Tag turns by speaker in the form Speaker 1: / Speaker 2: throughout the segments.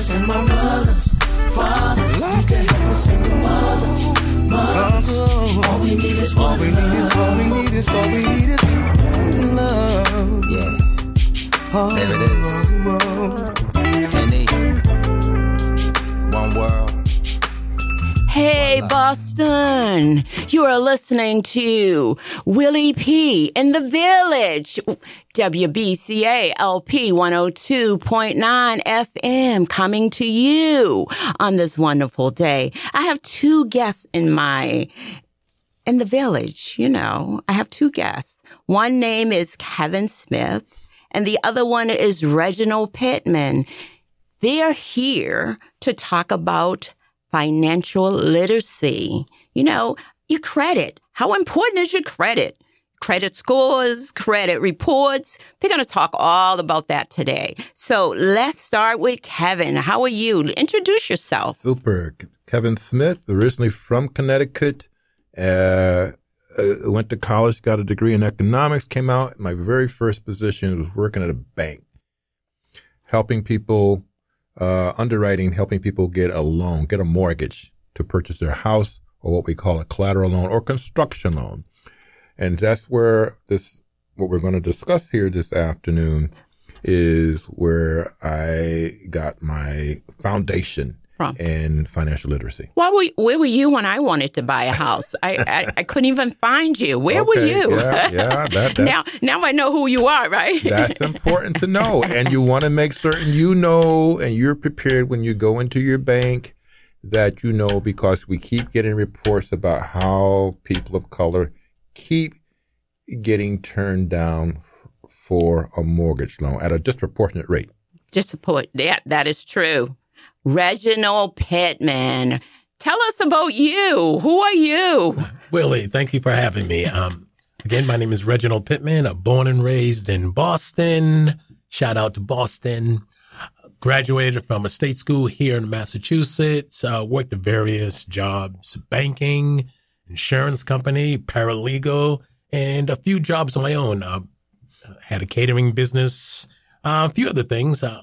Speaker 1: sisters and my brothers, fathers, we can help single mothers, mothers. All we need is
Speaker 2: All we need is, all we need is, all we need is love.
Speaker 3: Yeah. There it is.
Speaker 4: Hey, Boston. You are listening to Willie P. in the Village. WBCA LP 102.9 FM coming to you on this wonderful day. I have two guests in my in the village, you know. I have two guests. One name is Kevin Smith and the other one is Reginald Pittman. They're here to talk about financial literacy. You know, your credit. How important is your credit? Credit scores, credit reports. They're going to talk all about that today. So let's start with Kevin. How are you? Introduce yourself.
Speaker 5: Super. Kevin Smith, originally from Connecticut. Uh, uh, went to college, got a degree in economics, came out. My very first position was working at a bank, helping people, uh, underwriting, helping people get a loan, get a mortgage to purchase their house or what we call a collateral loan or construction loan. And that's where this, what we're going to discuss here this afternoon is where I got my foundation
Speaker 4: From.
Speaker 5: in financial literacy.
Speaker 4: Why were, where were you when I wanted to buy a house? I, I, I couldn't even find you. Where were you?
Speaker 5: Yeah, yeah. That,
Speaker 4: now, now I know who you are, right?
Speaker 5: that's important to know. And you want to make certain you know and you're prepared when you go into your bank that you know because we keep getting reports about how people of color keep getting turned down for a mortgage loan at a disproportionate rate.
Speaker 4: Support that. That is true. Reginald Pittman. Tell us about you. Who are you?
Speaker 6: Willie, thank you for having me. Um, again, my name is Reginald Pittman. I'm born and raised in Boston. Shout out to Boston. Graduated from a state school here in Massachusetts. Uh, worked at various jobs, banking, insurance company, paralegal, and a few jobs of my own. Uh, had a catering business, uh, a few other things. Uh,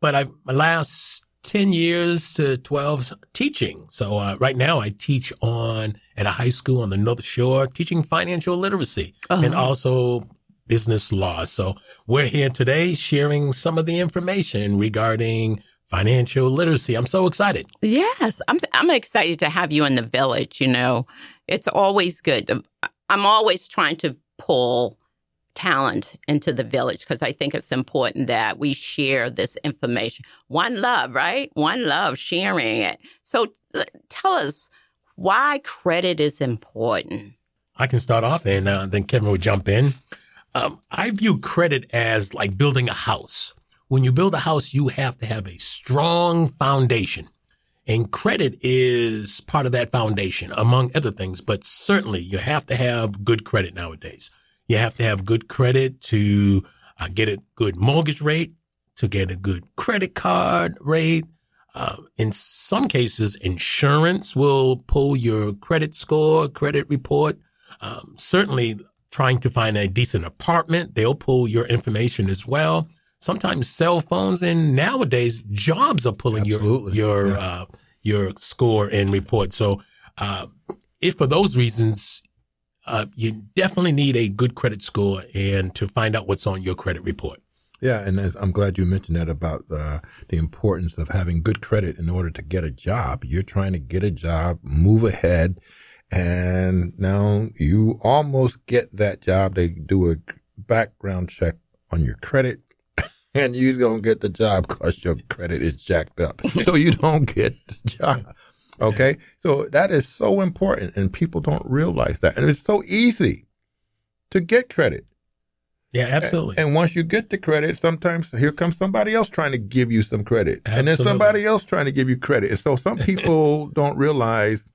Speaker 6: but I, my last 10 years to 12 teaching. So uh, right now I teach on at a high school on the North Shore, teaching financial literacy and also business law. So we're here today sharing some of the information regarding financial literacy. I'm so excited.
Speaker 4: Yes, I'm. I'm excited to have you in the village. You know, it's always good. I'm always trying to pull talent into the village because I think it's important that we share this information. One love, right? One love, sharing it. So tell us why credit is important.
Speaker 6: I can start off and uh, then Kevin will jump in. Um, I view credit as like building a house. When you build a house, you have to have a strong foundation. And credit is part of that foundation, among other things. But certainly you have to have good credit nowadays. You have to have good credit to uh, get a good mortgage rate, to get a good credit card rate. Uh, in some cases, insurance will pull your credit score, credit report. Um, certainly, trying to find a decent apartment, they'll pull your information as well. Sometimes cell phones and nowadays jobs are pulling
Speaker 5: Absolutely.
Speaker 6: your your
Speaker 5: Yeah.
Speaker 6: uh, your score and report. So, uh, if for those reasons, uh, you definitely need a good credit score and to find out what's on your credit report.
Speaker 5: Yeah, and I'm glad you mentioned that about uh, the importance of having good credit in order to get a job. You're trying to get a job, move ahead, and now you almost get that job. They do a background check on your credit, and you don't get the job because your credit is jacked up. so you don't get the job. Okay, so that is so important, and people don't realize that, and it's so easy to get credit.
Speaker 6: Yeah, absolutely.
Speaker 5: And once you get the credit, sometimes here comes somebody else trying to give you some credit. And then somebody else trying to give you credit. And so some people don't realize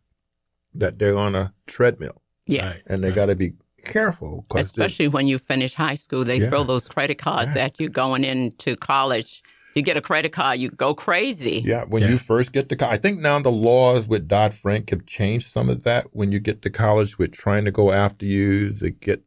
Speaker 5: that they're on a treadmill
Speaker 4: Yes.
Speaker 5: and they got to be careful.
Speaker 4: Especially when you finish high school, they
Speaker 5: Yeah.
Speaker 4: throw those credit cards at you going into college. You get a credit card, you go crazy.
Speaker 5: Yeah, when
Speaker 6: Yeah.
Speaker 5: you first get the college, I think now the laws with Dodd Frank have changed some of that. When you get to college, with trying to go after you to get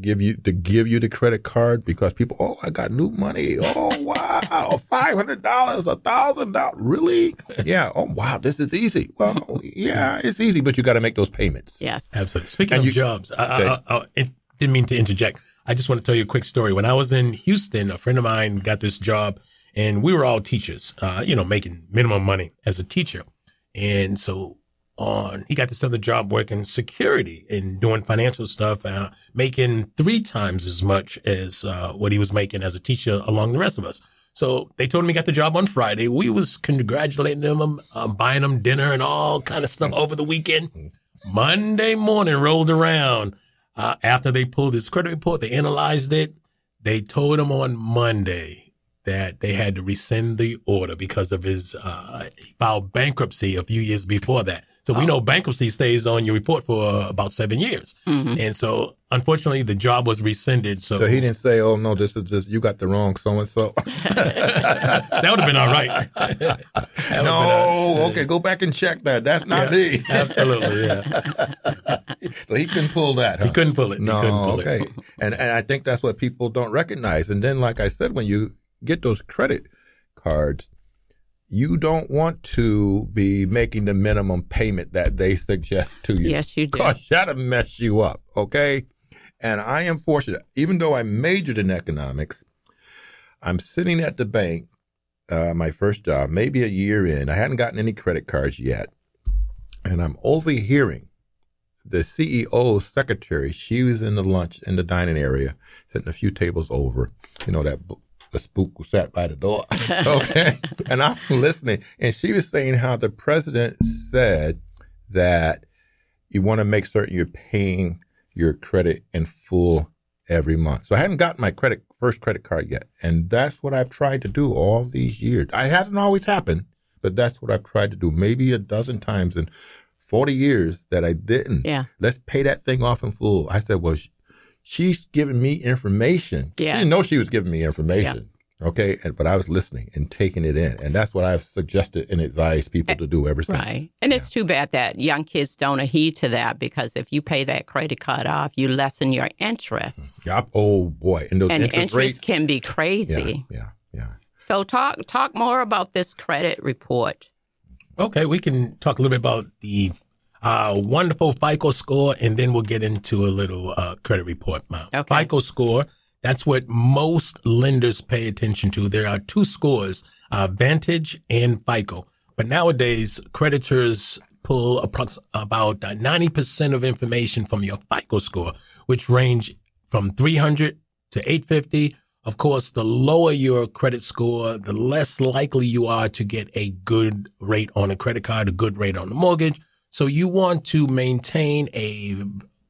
Speaker 5: give you to give you the credit card because people, oh, I got new money. Oh wow, five hundred dollars, a thousand dollars, really? Yeah. Oh wow, this is easy. Well, yeah, it's easy, but you got to make those payments.
Speaker 4: Yes.
Speaker 6: Absolutely. Speaking
Speaker 5: And
Speaker 6: of
Speaker 5: you-
Speaker 6: jobs, I,
Speaker 5: Okay.
Speaker 6: I, I, I it- didn't mean to interject. I just want to tell you a quick story. When I was in Houston, a friend of mine got this job, and we were all teachers, uh, you know, making minimum money as a teacher. And so on, he got this other job working security and doing financial stuff, uh, making three times as much as uh, what he was making as a teacher along the rest of us. So they told him he got the job on Friday. We was congratulating him, um, buying him dinner and all kind of stuff over the weekend. Monday morning rolled around. Uh, after they pulled his credit report, they analyzed it. They told him on Monday that they had to rescind the order because of his uh, filed bankruptcy a few years before that. So we know bankruptcy stays on your report for uh, about seven years, and so unfortunately the job was rescinded. So,
Speaker 5: So he didn't say, "Oh no, this is just you got the wrong so and so."
Speaker 6: that would have been all right. That would've been all
Speaker 5: No,
Speaker 6: right.
Speaker 5: okay, go back and check that. That's not me.
Speaker 6: Absolutely, yeah.
Speaker 5: so he couldn't pull that. Huh?
Speaker 6: He couldn't pull it.
Speaker 5: No,
Speaker 6: he couldn't pull
Speaker 5: okay.
Speaker 6: it.
Speaker 5: And and I think that's what people don't recognize. And then, like I said, when you get those credit cards, you don't want to be making the minimum payment that they suggest to you.
Speaker 4: Yes, you do.
Speaker 5: Because that'll mess you up. Okay. And I am fortunate, even though I majored in economics, I'm sitting at the bank, uh, my first job, maybe a year in. I hadn't gotten any credit cards yet. And I'm overhearing the CEO's secretary. She was in the lunch, in the dining area, sitting a few tables over. You know, that the spook who sat by the door. okay. and I'm listening. And she was saying how the president said that you want to make certain you're paying your credit in full every month. So I hadn't gotten my credit first credit card yet. And that's what I've tried to do all these years. I hasn't always happened, but that's what I've tried to do. Maybe a dozen times in 40 years that I didn't.
Speaker 4: Yeah.
Speaker 5: Let's pay that thing off in full. I said, well, she's giving me information.
Speaker 4: Yeah.
Speaker 5: She didn't know she was giving me information. Okay. And, but I was listening and taking it in. And that's what I've suggested and advised people to do ever since.
Speaker 4: Right. And it's too bad that young kids don't heed to that because if you pay that credit card off, you lessen your interest. Mm-hmm.
Speaker 5: Yup. Oh boy. And those
Speaker 4: And
Speaker 5: interest,
Speaker 4: interest,
Speaker 5: rates.
Speaker 4: can be
Speaker 5: yeah,
Speaker 4: crazy.
Speaker 5: yeah, yeah.
Speaker 4: So talk talk more about this credit report.
Speaker 6: Okay, we can talk a little bit about the uh, wonderful FICO score, and then we'll get into a little uh, credit report.
Speaker 4: Okay.
Speaker 6: FICO score, that's what most lenders pay attention to. There are two scores, uh, Vantage and FICO. But nowadays, creditors pull approx- about uh, 90% of information from your FICO score, which range from 300 to 850. Of course, the lower your credit score, the less likely you are to get a good rate on a credit card, a good rate on a mortgage. So you want to maintain a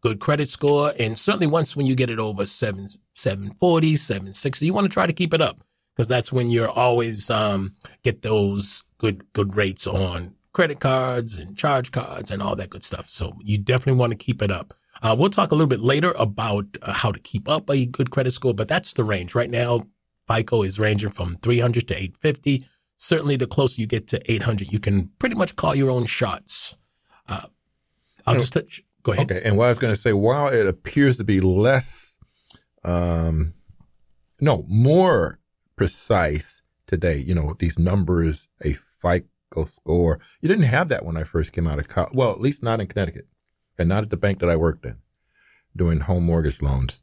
Speaker 6: good credit score. And certainly once when you get it over seven, 740, 760, you want to try to keep it up because that's when you're always, um, get those good, good rates on credit cards and charge cards and all that good stuff. So you definitely want to keep it up. Uh, we'll talk a little bit later about uh, how to keep up a good credit score, but that's the range. Right now, FICO is ranging from 300 to 850. Certainly, the closer you get to 800, you can pretty much call your own shots. I'll just touch. Go ahead.
Speaker 5: Okay. And what I was going to say, while it appears to be less, um, no, more precise today, you know, these numbers, a FICO score, you didn't have that when I first came out of college. Well, at least not in Connecticut and not at the bank that I worked in doing home mortgage loans.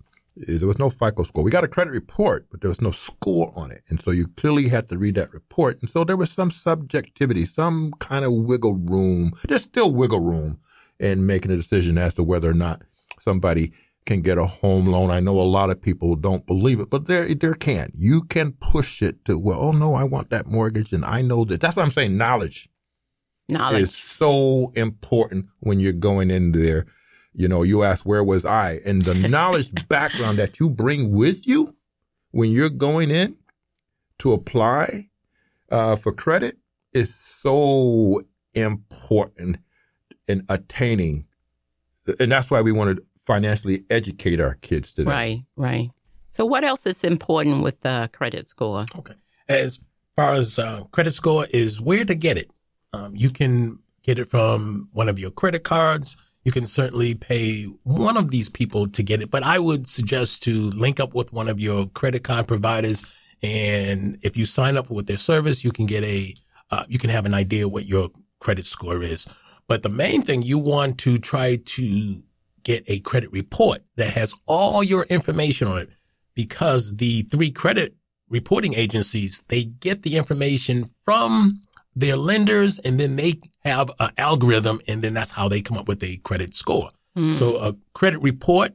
Speaker 5: Eh, There was no FICO score. We got a credit report, but there was no score on it. And so you clearly had to read that report. And so there was some subjectivity, some kind of wiggle room. There's still wiggle room in making a decision as to whether or not somebody can get a home loan. I know a lot of people don't believe it, but there, there can. You can push it to, well, oh no, I want that mortgage and I know that. That's what I'm saying. Knowledge
Speaker 4: Knowledge.
Speaker 5: is so important when you're going in there. You know, you ask, where was I? And the knowledge background that you bring with you when you're going in to apply uh, for credit is so important in attaining. And that's why we want to financially educate our kids today.
Speaker 4: Right, right. So what else is important with the credit score?
Speaker 6: Okay. As far as uh, credit score is where to get it. Um, you can get it from one of your credit cards. you can certainly pay one of these people to get it. But I would suggest to link up with one of your credit card providers. And if you sign up with their service, you can get a, uh, you can have an idea what your credit score is. But the main thing you want to try to get a credit report that has all your information on it because the three credit reporting agencies, they get the information from their lenders and then they have an algorithm and then that's how they come up with a credit score. So a credit report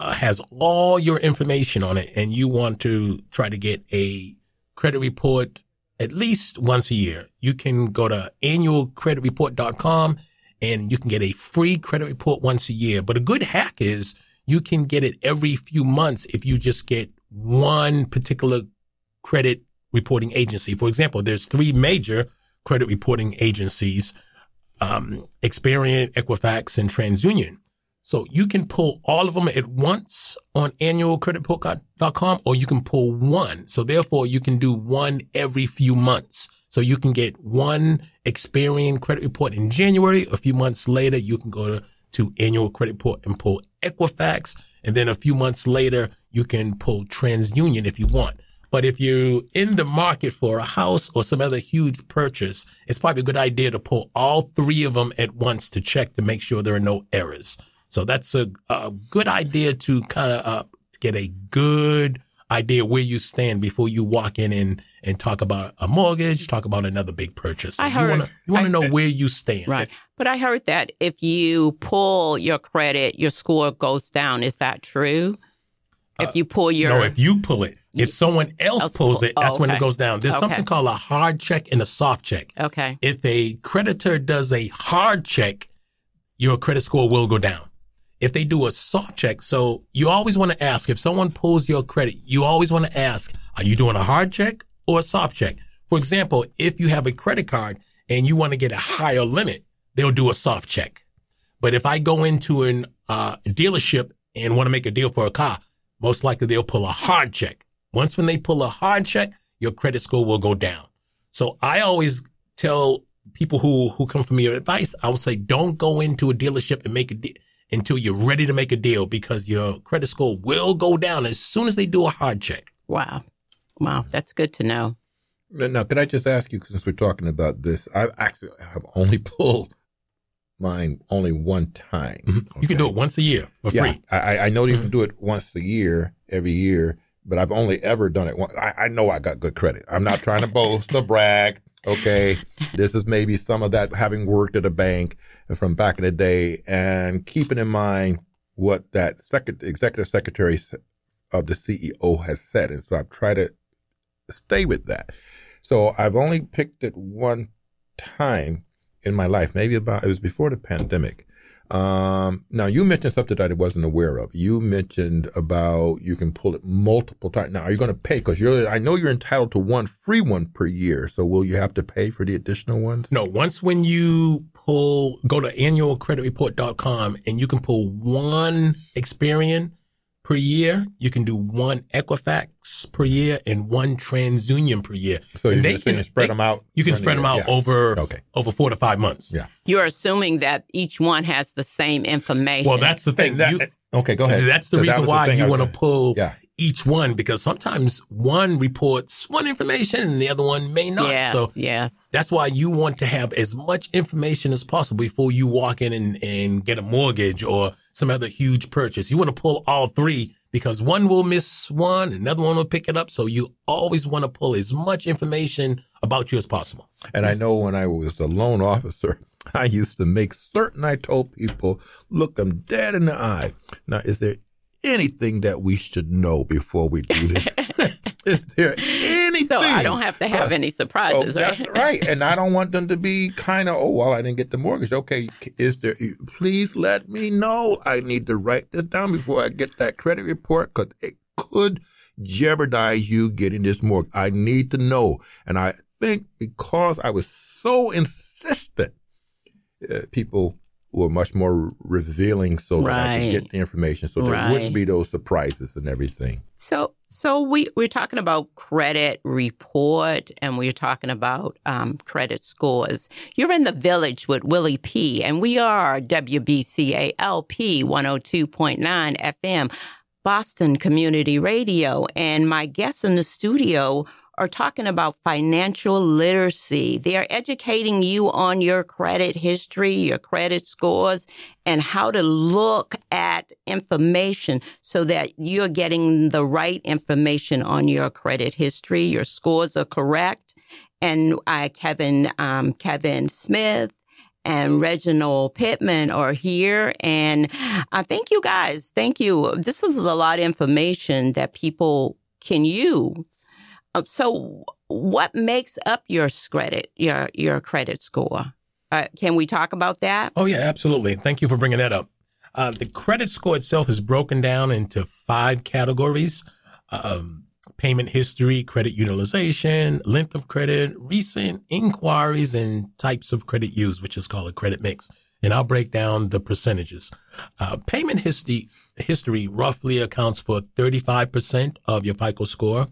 Speaker 6: uh, has all your information on it and you want to try to get a credit report at least once a year. You can go to annualcreditreport.com and you can get a free credit report once a year. But a good hack is you can get it every few months if you just get one particular credit reporting agency. For example, there's three major credit reporting agencies, um, Experian, Equifax, and TransUnion. So you can pull all of them at once on annualcreditreport.com or you can pull one. So therefore you can do one every few months. So you can get one Experian credit report in January. A few months later, you can go to, to annual credit report and pull Equifax. And then a few months later, you can pull TransUnion if you want. But if you're in the market for a house or some other huge purchase, it's probably a good idea to pull all three of them at once to check to make sure there are no errors. So that's a, a good idea to kind of uh, get a good idea where you stand before you walk in and, and talk about a mortgage, talk about another big purchase.
Speaker 4: I
Speaker 6: you
Speaker 4: heard-
Speaker 6: you want to know where you stand.
Speaker 4: Right. But I heard that if you pull your credit, your score goes down. Is that true? If you pull your
Speaker 6: No, if you pull it, if someone else
Speaker 4: Else
Speaker 6: pulls
Speaker 4: pull-
Speaker 6: it, that's
Speaker 4: oh,
Speaker 6: when it goes down. There's
Speaker 4: Okay.
Speaker 6: something called a hard check and a soft check.
Speaker 4: okay,
Speaker 6: If a creditor does a hard check, your credit score will go down. If they do a soft check, so you always want to ask if someone pulls your credit, you always want to ask, are you doing a hard check or a soft check? For example, if you have a credit card and you want to get a higher limit, they'll do a soft check. But if I go into an uh, dealership and want to make a deal for a car, most likely they'll pull a hard check. Once when they pull a hard check, your credit score will go down. So I always tell people who who come for me advice, I would say don't go into a dealership and make a deal until you're ready to make a deal because your credit score will go down as soon as they do a hard check.
Speaker 4: wow, wow, that's good to know.
Speaker 5: Now, now, could I just ask you, since we're talking about this, I actually have only pulled mine only one time. Mm-hmm.
Speaker 6: You can do it once a year for
Speaker 5: Yeah,
Speaker 6: free.
Speaker 5: I, I- I know you can mm-hmm. do it once a year, every year, but I've only ever done it once. I, I know I got good credit. I'm not trying to boast or brag. Okay. This is maybe some of that having worked at a bank from back in the day and keeping in mind what that second executive secretary of the CEO has said. And so I've tried to stay with that. So I've only picked it one time in my life, maybe about, it was before the pandemic. Um, now you mentioned something that I wasn't aware of. You mentioned about you can pull it multiple times. Now, are you going to pay? Cause you're, I know you're entitled to one free one per year. So will you have to pay for the additional ones?
Speaker 6: No, once when you pull, go to annualcreditreport.com and you can pull one Experian per year. You can do one Equifax per year and one TransUnion per year.
Speaker 5: So
Speaker 6: And
Speaker 5: you
Speaker 6: they
Speaker 5: can, so you can spread
Speaker 6: they-
Speaker 5: them out.
Speaker 6: You can
Speaker 5: during the
Speaker 6: spread them
Speaker 5: year.
Speaker 6: out
Speaker 5: Yeah.
Speaker 6: over
Speaker 5: Okay.
Speaker 6: over four to five months.
Speaker 5: Yeah.
Speaker 4: You're assuming that each one has the same information.
Speaker 6: Well, that's the thing.
Speaker 5: That-
Speaker 6: You-
Speaker 5: okay, go ahead.
Speaker 6: That's the
Speaker 5: So that
Speaker 6: reason why
Speaker 5: thing I
Speaker 6: you want to
Speaker 5: gonna-
Speaker 6: pull
Speaker 5: Yeah.
Speaker 6: Each one because sometimes one reports one information and the other one may not.
Speaker 4: yes,
Speaker 6: So
Speaker 4: yes.
Speaker 6: that's why you want to have as much information as possible before you walk in and, and get a mortgage or some other huge purchase. You want to pull all three because one will miss one, another one will pick it up. So you always want to pull as much information about you as possible.
Speaker 5: And I know when I was a loan officer, I used to make certain I told people, look them dead in the eye. Now, is there anything that we should know before we do this? is there anything?
Speaker 4: So I don't have to have any
Speaker 5: Oh,
Speaker 4: surprises,
Speaker 5: that's
Speaker 4: right?
Speaker 5: right. And I don't want them to be kind of, oh, well, I didn't get the mortgage. Okay, is there, please let me know. I need to write this down before I get that credit report because it could jeopardize you getting this mortgage. I need to know. And I think because I was so insistent, uh, people were much more revealing so that I could get the information so there
Speaker 4: Right.
Speaker 5: wouldn't be those surprises and everything.
Speaker 4: So, so we we're talking about credit report, and we're talking about um, credit scores. You're in the village with Willie P, and we are WBCA LP 102.9 FM, Boston Community Radio, and my guests in the studio are talking about financial literacy. They are educating you on your credit history, your credit scores, and how to look at information so that you're getting the right information on your credit history. Your scores are correct. And uh, Kevin, um, Kevin Smith and Reginald Pittman are here. And uh, thank you guys. Thank you. This is a lot of information that people can use. Uh, So, what makes up your credit, your your credit score? Uh, can we talk about that?
Speaker 6: Oh, yeah, absolutely. Thank you for bringing that up. Uh, the credit score itself is broken down into five categories um, payment history, credit utilization, length of credit, recent inquiries, and types of credit used, which is called a credit mix. And I'll break down the percentages. Uh, payment history, history roughly accounts for 35% of your FICO score.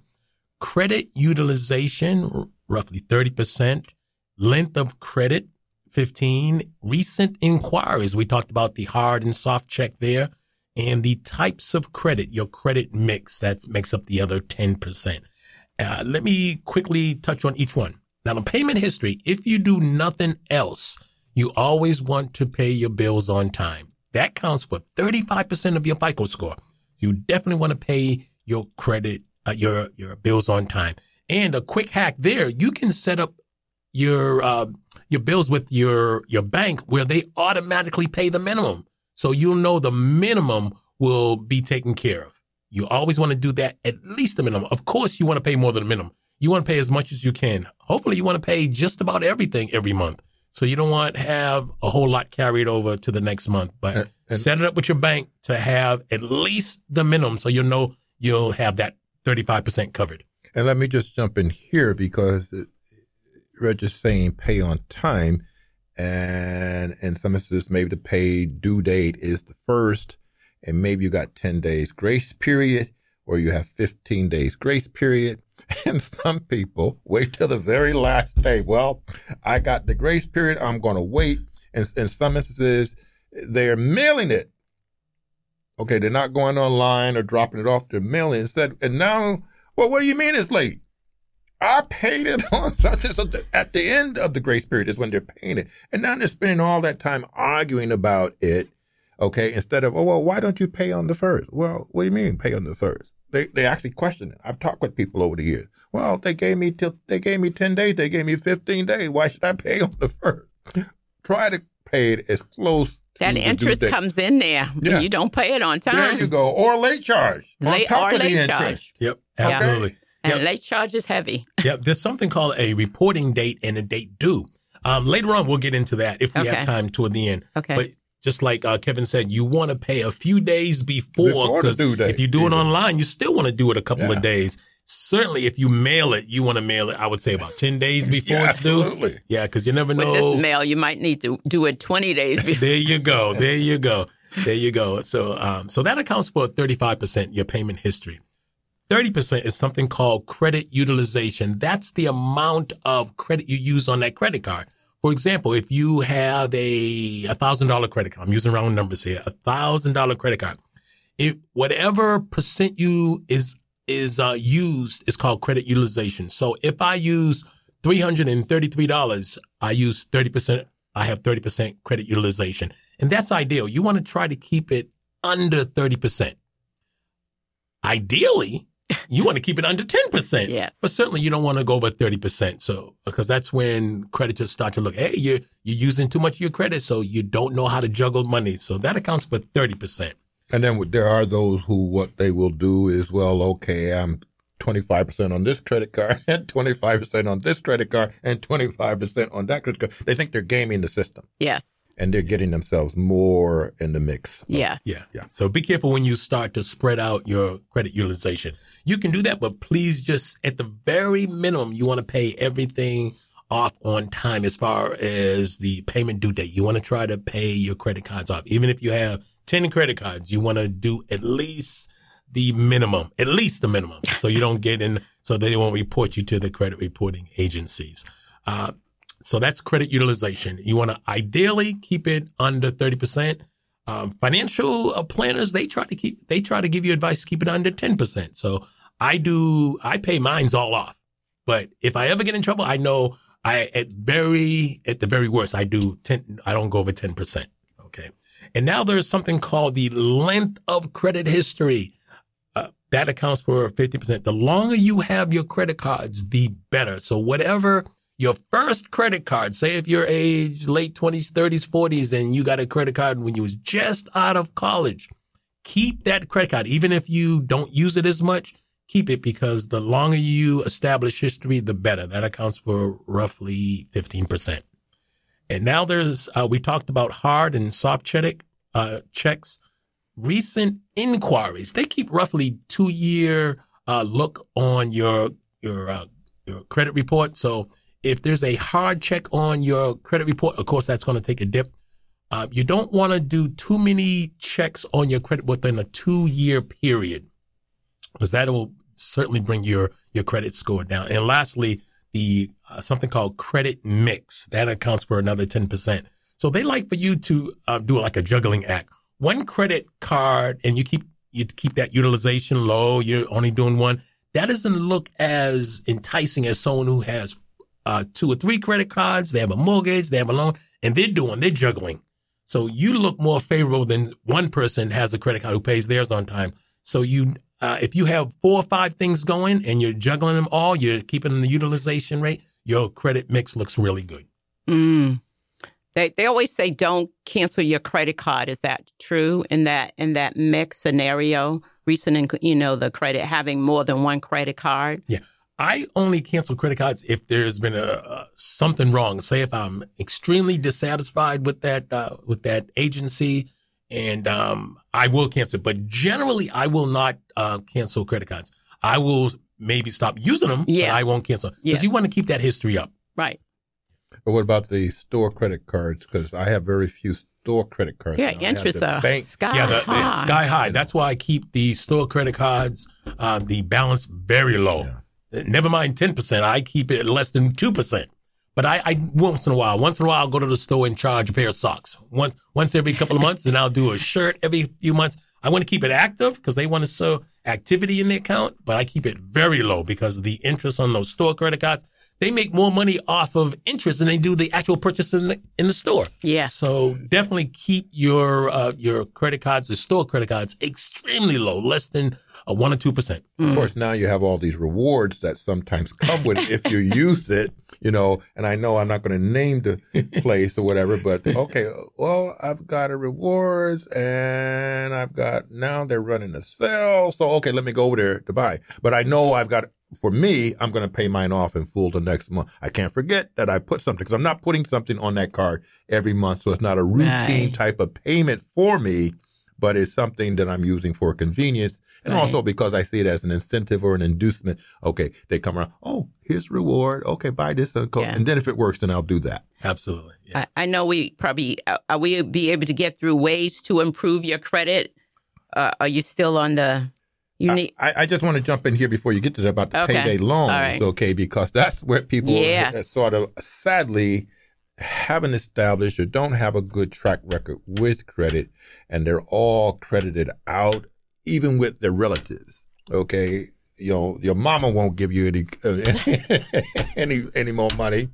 Speaker 6: Credit utilization, roughly 30%. Length of credit, 15 recent inquiries. We talked about the hard and soft check there and the types of credit, your credit mix that makes up the other 10%. Uh, let me quickly touch on each one. Now, the payment history, if you do nothing else, you always want to pay your bills on time. That counts for 35% of your FICO score. You definitely want to pay your credit, uh, your, your bills on time. And a quick hack there, you can set up your, uh, your bills with your, your bank where they automatically pay the minimum. So you'll know the minimum will be taken care of. You always want to do that at least the minimum. Of course, you want to pay more than the minimum. You want to pay as much as you can. Hopefully, you want to pay just about everything every month. So you don't want to have a whole lot carried over to the next month, but
Speaker 5: And- and-
Speaker 6: set it up with your bank to have at least the minimum so you'll know you'll have that 35% covered.
Speaker 5: And let me just jump in here because Reg is saying pay on time. And in some instances, maybe the pay due date is the first, and maybe you got 10 days grace period, or you have 15 days grace period. And some people wait till the very last day. Well, I got the grace period. I'm going to wait. And in some instances, they're mailing it. Okay, they're not going online or dropping it off. They're mailing instead. And now, well, what do you mean it's late? I paid it on such and such. At the end of the grace period is when they're paying it. And now they're spending all that time arguing about it. Okay, instead of, oh, well, why don't you pay on the first? Well, what do you mean pay on the first? They, they actually question it. I've talked with people over the years. Well, they gave me till they gave me ten days. They gave me fifteen days. Why should I pay on the first? Try to pay it as close.
Speaker 4: That
Speaker 5: to the due
Speaker 4: interest
Speaker 5: date.
Speaker 4: comes in there.
Speaker 5: Yeah.
Speaker 4: You don't pay it on time.
Speaker 5: There you go. Or late charge.
Speaker 4: Late- or late
Speaker 5: interest.
Speaker 4: charge.
Speaker 6: Yep,
Speaker 4: Yeah.
Speaker 6: absolutely.
Speaker 4: And
Speaker 6: Yep.
Speaker 4: late charge is heavy.
Speaker 6: Yep. There's something called a reporting date and a date due. Um, later on, we'll get into that if we
Speaker 4: Okay.
Speaker 6: have time toward the end.
Speaker 4: Okay.
Speaker 6: But just like uh, Kevin said, you want to pay a few days before.
Speaker 5: Before the
Speaker 6: 'cause
Speaker 5: due date.
Speaker 6: If you do it
Speaker 5: Yeah.
Speaker 6: online, you still want to do it a couple
Speaker 5: Yeah.
Speaker 6: of days. Certainly, if you mail it, you want to mail it. I would say about ten days before
Speaker 5: Yeah,
Speaker 6: it's due.
Speaker 5: absolutely.
Speaker 6: Yeah, because you never
Speaker 4: With
Speaker 6: know.
Speaker 4: this mail, you might need to do it 20 days before.
Speaker 6: there you go. There you go. There you go. So, um, so that accounts for 35% your payment history. 30% is something called credit utilization. That's the amount of credit you use on that credit card. For example, if you have a thousand dollar credit card, I'm using round numbers here, a thousand dollar credit card. If whatever percent you is is uh, used is called credit utilization. So if I use three hundred and thirty three dollars, I use thirty percent. I have thirty percent credit utilization, and that's ideal. You want to try to keep it under thirty percent. Ideally, you want to keep it under ten percent.
Speaker 4: Yes.
Speaker 6: but certainly you don't want to go over thirty percent. So because that's when creditors start to look, hey, you're you're using too much of your credit, so you don't know how to juggle money. So that accounts for thirty percent.
Speaker 5: And then there are those who what they will do is, well, okay, I'm 25% on this credit card and 25% on this credit card and 25% on that credit card. They think they're gaming the system
Speaker 4: Yes.
Speaker 5: and they're getting themselves more in the mix.
Speaker 4: Yes.
Speaker 6: Yeah.
Speaker 5: Yeah.
Speaker 6: So be careful when you start to spread out your credit utilization. You can do that, but please just at the very minimum, you want to pay everything off on time as far as the payment due date. You want to try to pay your credit cards off. Even if you have 10 credit cards, you want to do at least the minimum, at least the minimum. So you don't get in, so they won't report you to the credit reporting agencies. Uh, so that's credit utilization. You want to ideally keep it under 30%. Um, financial uh, planners, they try to keep, they try to give you advice, keep it under 10%. So I do, I pay mines all off. But if I ever get in trouble, I know I, at very, at the very worst, I do 10, I don't go over 10%. Okay. And now there's something called the length of credit history. Uh, that accounts for 50%. The longer you have your credit cards, the better. So whatever your first credit card, say if you're age late 20s, 30s, 40s, and you got a credit card when you was just out of college, keep that credit card. Even if you don't use it as much, keep it because the longer you establish history, the better. That accounts for roughly 15%. And now there's, uh, we talked about hard and soft check, uh, checks. Recent inquiries, they keep roughly two year, uh, look on your, your, uh, your credit report. So if there's a hard check on your credit report, of course, that's going to take a dip. Uh, you don't want to do too many checks on your credit within a two year period because that will certainly bring your, your credit score down. And lastly, the uh, something called credit mix that accounts for another 10%. So they like for you to uh, do like a juggling act. One credit card and you keep, you keep that utilization low. You're only doing one. That doesn't look as enticing as someone who has uh, two or three credit cards. They have a mortgage, they have a loan, and they're doing, they're juggling. So you look more favorable than one person has a credit card who pays theirs on time. So you, uh, if you have four or five things going and you're juggling them all, you're keeping the utilization rate, your credit mix looks really good.
Speaker 4: Mm. They they always say don't cancel your credit card. Is that true in that in that mix scenario? Recent, you know, the credit having more than one credit card.
Speaker 6: Yeah. I only cancel credit cards if there's been a, a something wrong. Say if I'm extremely dissatisfied with that uh, with that agency, and um, I will cancel. But generally, I will not uh, cancel credit cards. I will maybe stop using them.
Speaker 4: Yeah.
Speaker 6: but I won't cancel because
Speaker 4: Yeah.
Speaker 6: you want to keep that history up.
Speaker 4: Right.
Speaker 5: But what about the store credit cards? Because I have very few store credit cards.
Speaker 4: Yeah,
Speaker 5: now. I have
Speaker 4: interests
Speaker 5: the
Speaker 4: are
Speaker 5: bank.
Speaker 4: sky
Speaker 6: yeah, the, the
Speaker 4: high.
Speaker 6: sky high. That's why I keep the store credit cards, uh, the balance very low. Never mind ten percent. I keep it less than two percent. But I, I once in a while, once in a while, I'll go to the store and charge a pair of socks once once every couple of months, and I'll do a shirt every few months. I want to keep it active because they want to show activity in the account, but I keep it very low because the interest on those store credit cards, they make more money off of interest than they do the actual purchase in the, in the store.
Speaker 4: Yeah.
Speaker 6: So definitely keep your uh, your credit cards, the store credit cards, extremely low, less than a one or two percent.
Speaker 5: Of course, now you have all these rewards that sometimes come with it if you use it, you know. And I know I'm not going to name the place or whatever, but okay, well, I've got a rewards and I've got now they're running a sale. So, okay, let me go over there to buy. But I know I've got, for me, I'm going to pay mine off in full the next month. I can't forget that I put something because I'm not putting something on that card every month. So it's not a routine
Speaker 4: Right.
Speaker 5: type of payment for me but it's something that I'm using for convenience and
Speaker 4: Right.
Speaker 5: also because I see it as an incentive or an inducement. Okay, they come around. Oh, here's reward. Okay, buy this and,
Speaker 4: Yeah.
Speaker 5: and then if it works, then I'll do that.
Speaker 6: Absolutely. Yeah.
Speaker 4: I, I know we probably uh, are we be able to get through ways to improve your credit. Uh, are you still on the? You need.
Speaker 5: I, I just want to jump in here before you get to that about the
Speaker 4: Okay.
Speaker 5: payday loans,
Speaker 4: All right.
Speaker 5: okay? Because that's where people
Speaker 4: Yes.
Speaker 5: uh, sort of sadly haven't established or don't have a good track record with credit, and they're all credited out, even with their relatives, okay? You know, your mama won't give you any any any more money.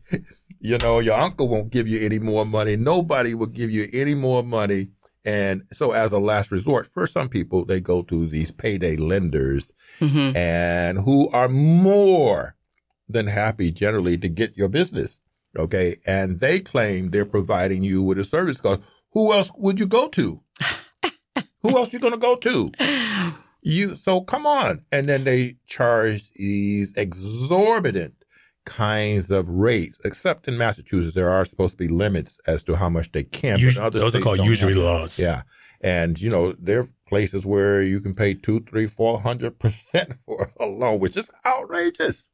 Speaker 5: You know, your uncle won't give you any more money. Nobody will give you any more money. And so, as a last resort, for some people, they go to these payday lenders
Speaker 4: Mhm.
Speaker 5: and who are more than happy generally to get your business. Okay. And they claim they're providing you with a service because who else would you go to? who else you going to go to? You, so come on. And then they charge these exorbitant kinds of rates, except in Massachusetts, there are supposed to be limits as to how much they can.
Speaker 6: Us-
Speaker 5: other
Speaker 6: those are called usury laws.
Speaker 5: Yeah. And, you know, there are places where you can pay two, three, four hundred percent for a loan, which is outrageous.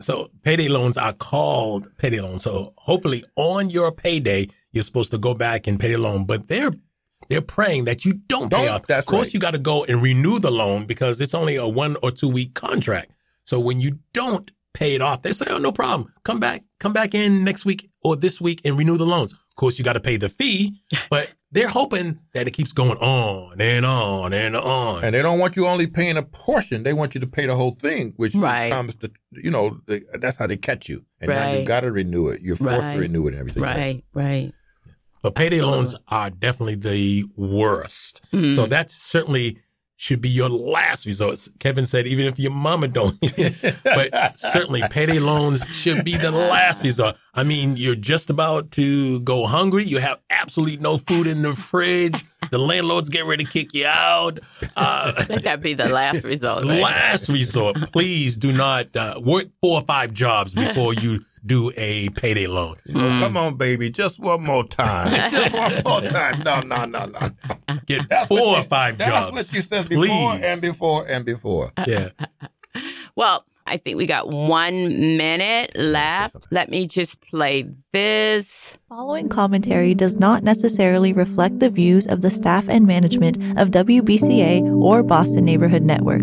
Speaker 6: So payday loans are called payday loans. So hopefully on your payday, you're supposed to go back and pay the loan, but they're they're praying that you don't, pay
Speaker 5: Don't,
Speaker 6: off.
Speaker 5: that's
Speaker 6: of course,
Speaker 5: right.
Speaker 6: you got to go and renew the loan because it's only a one or two week contract. So when you don't pay it off, they say, "Oh, no problem. Come back, come back in next week or this week and renew the loans." Of course, you got to pay the fee, but they're hoping that it keeps going on and on and on.
Speaker 5: And they don't want you only paying a portion; they want you to pay the whole thing, which
Speaker 4: Right.
Speaker 5: comes to you know they, that's how they catch you. And now
Speaker 4: Right.
Speaker 5: you got to renew it. You're forced
Speaker 4: Right.
Speaker 5: to renew it and everything.
Speaker 4: Right, right.
Speaker 6: But payday loans are definitely the worst.
Speaker 4: Mm-hmm.
Speaker 6: So that's certainly should be your last resort. Kevin said, even if your mama don't, but certainly payday loans should be the last resort. I mean, you're just about to go hungry. You have absolutely no food in the fridge. The landlord's getting ready to kick you out. Uh,
Speaker 4: Let that be the last resort. right?
Speaker 6: last resort, please do not uh, work four or five jobs before you do a payday loan.
Speaker 5: Oh, come on, baby, just one more time. just one more time. No, no, no, no.
Speaker 6: Get four or five
Speaker 5: That's
Speaker 6: jobs.
Speaker 5: what you said before and before and before.
Speaker 6: Uh, yeah.
Speaker 4: Well, I think we got one minute left. Let me just play this.
Speaker 7: Following commentary does not necessarily reflect the views of the staff and management of WBCA or Boston Neighborhood Network.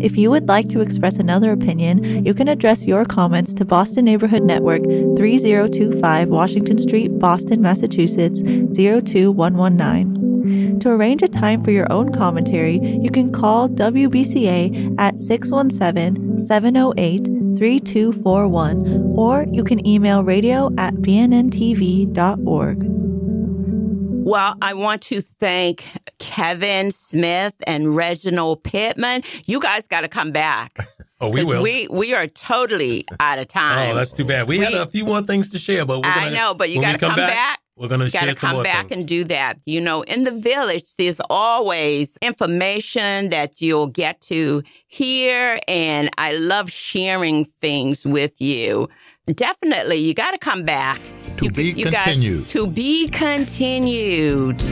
Speaker 7: If you would like to express another opinion, you can address your comments to Boston Neighborhood Network, 3025 Washington Street, Boston, Massachusetts, 02119. To arrange a time for your own commentary, you can call WBCA at 617 708 3241 or you can email radio at bnntv.org.
Speaker 4: Well, I want to thank Kevin Smith and Reginald Pittman. You guys got to come back.
Speaker 6: Oh, we will.
Speaker 4: We we are totally out of oh, time.
Speaker 6: Oh, that's too bad. We, had a few more things to share, but we're
Speaker 4: I
Speaker 6: gonna,
Speaker 4: know, but you got to come back.
Speaker 6: We're gonna share that.
Speaker 4: You Got to
Speaker 6: some
Speaker 4: come
Speaker 6: more
Speaker 4: back
Speaker 6: things.
Speaker 4: and do that. You know, in the village, there's always information that you'll get to hear, and I love sharing things with you. Definitely, you got to come back.
Speaker 5: To
Speaker 4: You-
Speaker 5: be
Speaker 4: you guys-
Speaker 5: continued.
Speaker 4: to be continued.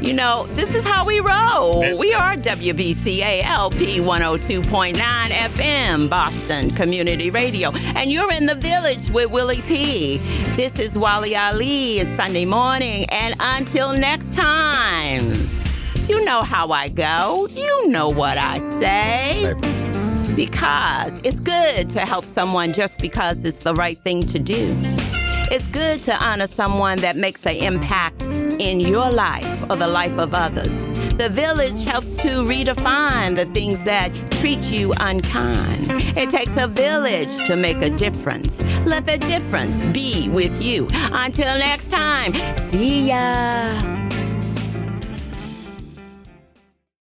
Speaker 4: You know, this is how we roll. We are WBCA LP 102.9 FM, Boston Community Radio. And you're in the village with Willie P. This is Wally Ali. It's Sunday morning. And until next time, you know how I go. You know what I say. Because it's good to help someone just because it's the right thing to do. It's good to honor someone that makes an impact in your life or the life of others. The village helps to redefine the things that treat you unkind. It takes a village to make a difference. Let the difference be with you. Until next time, see ya.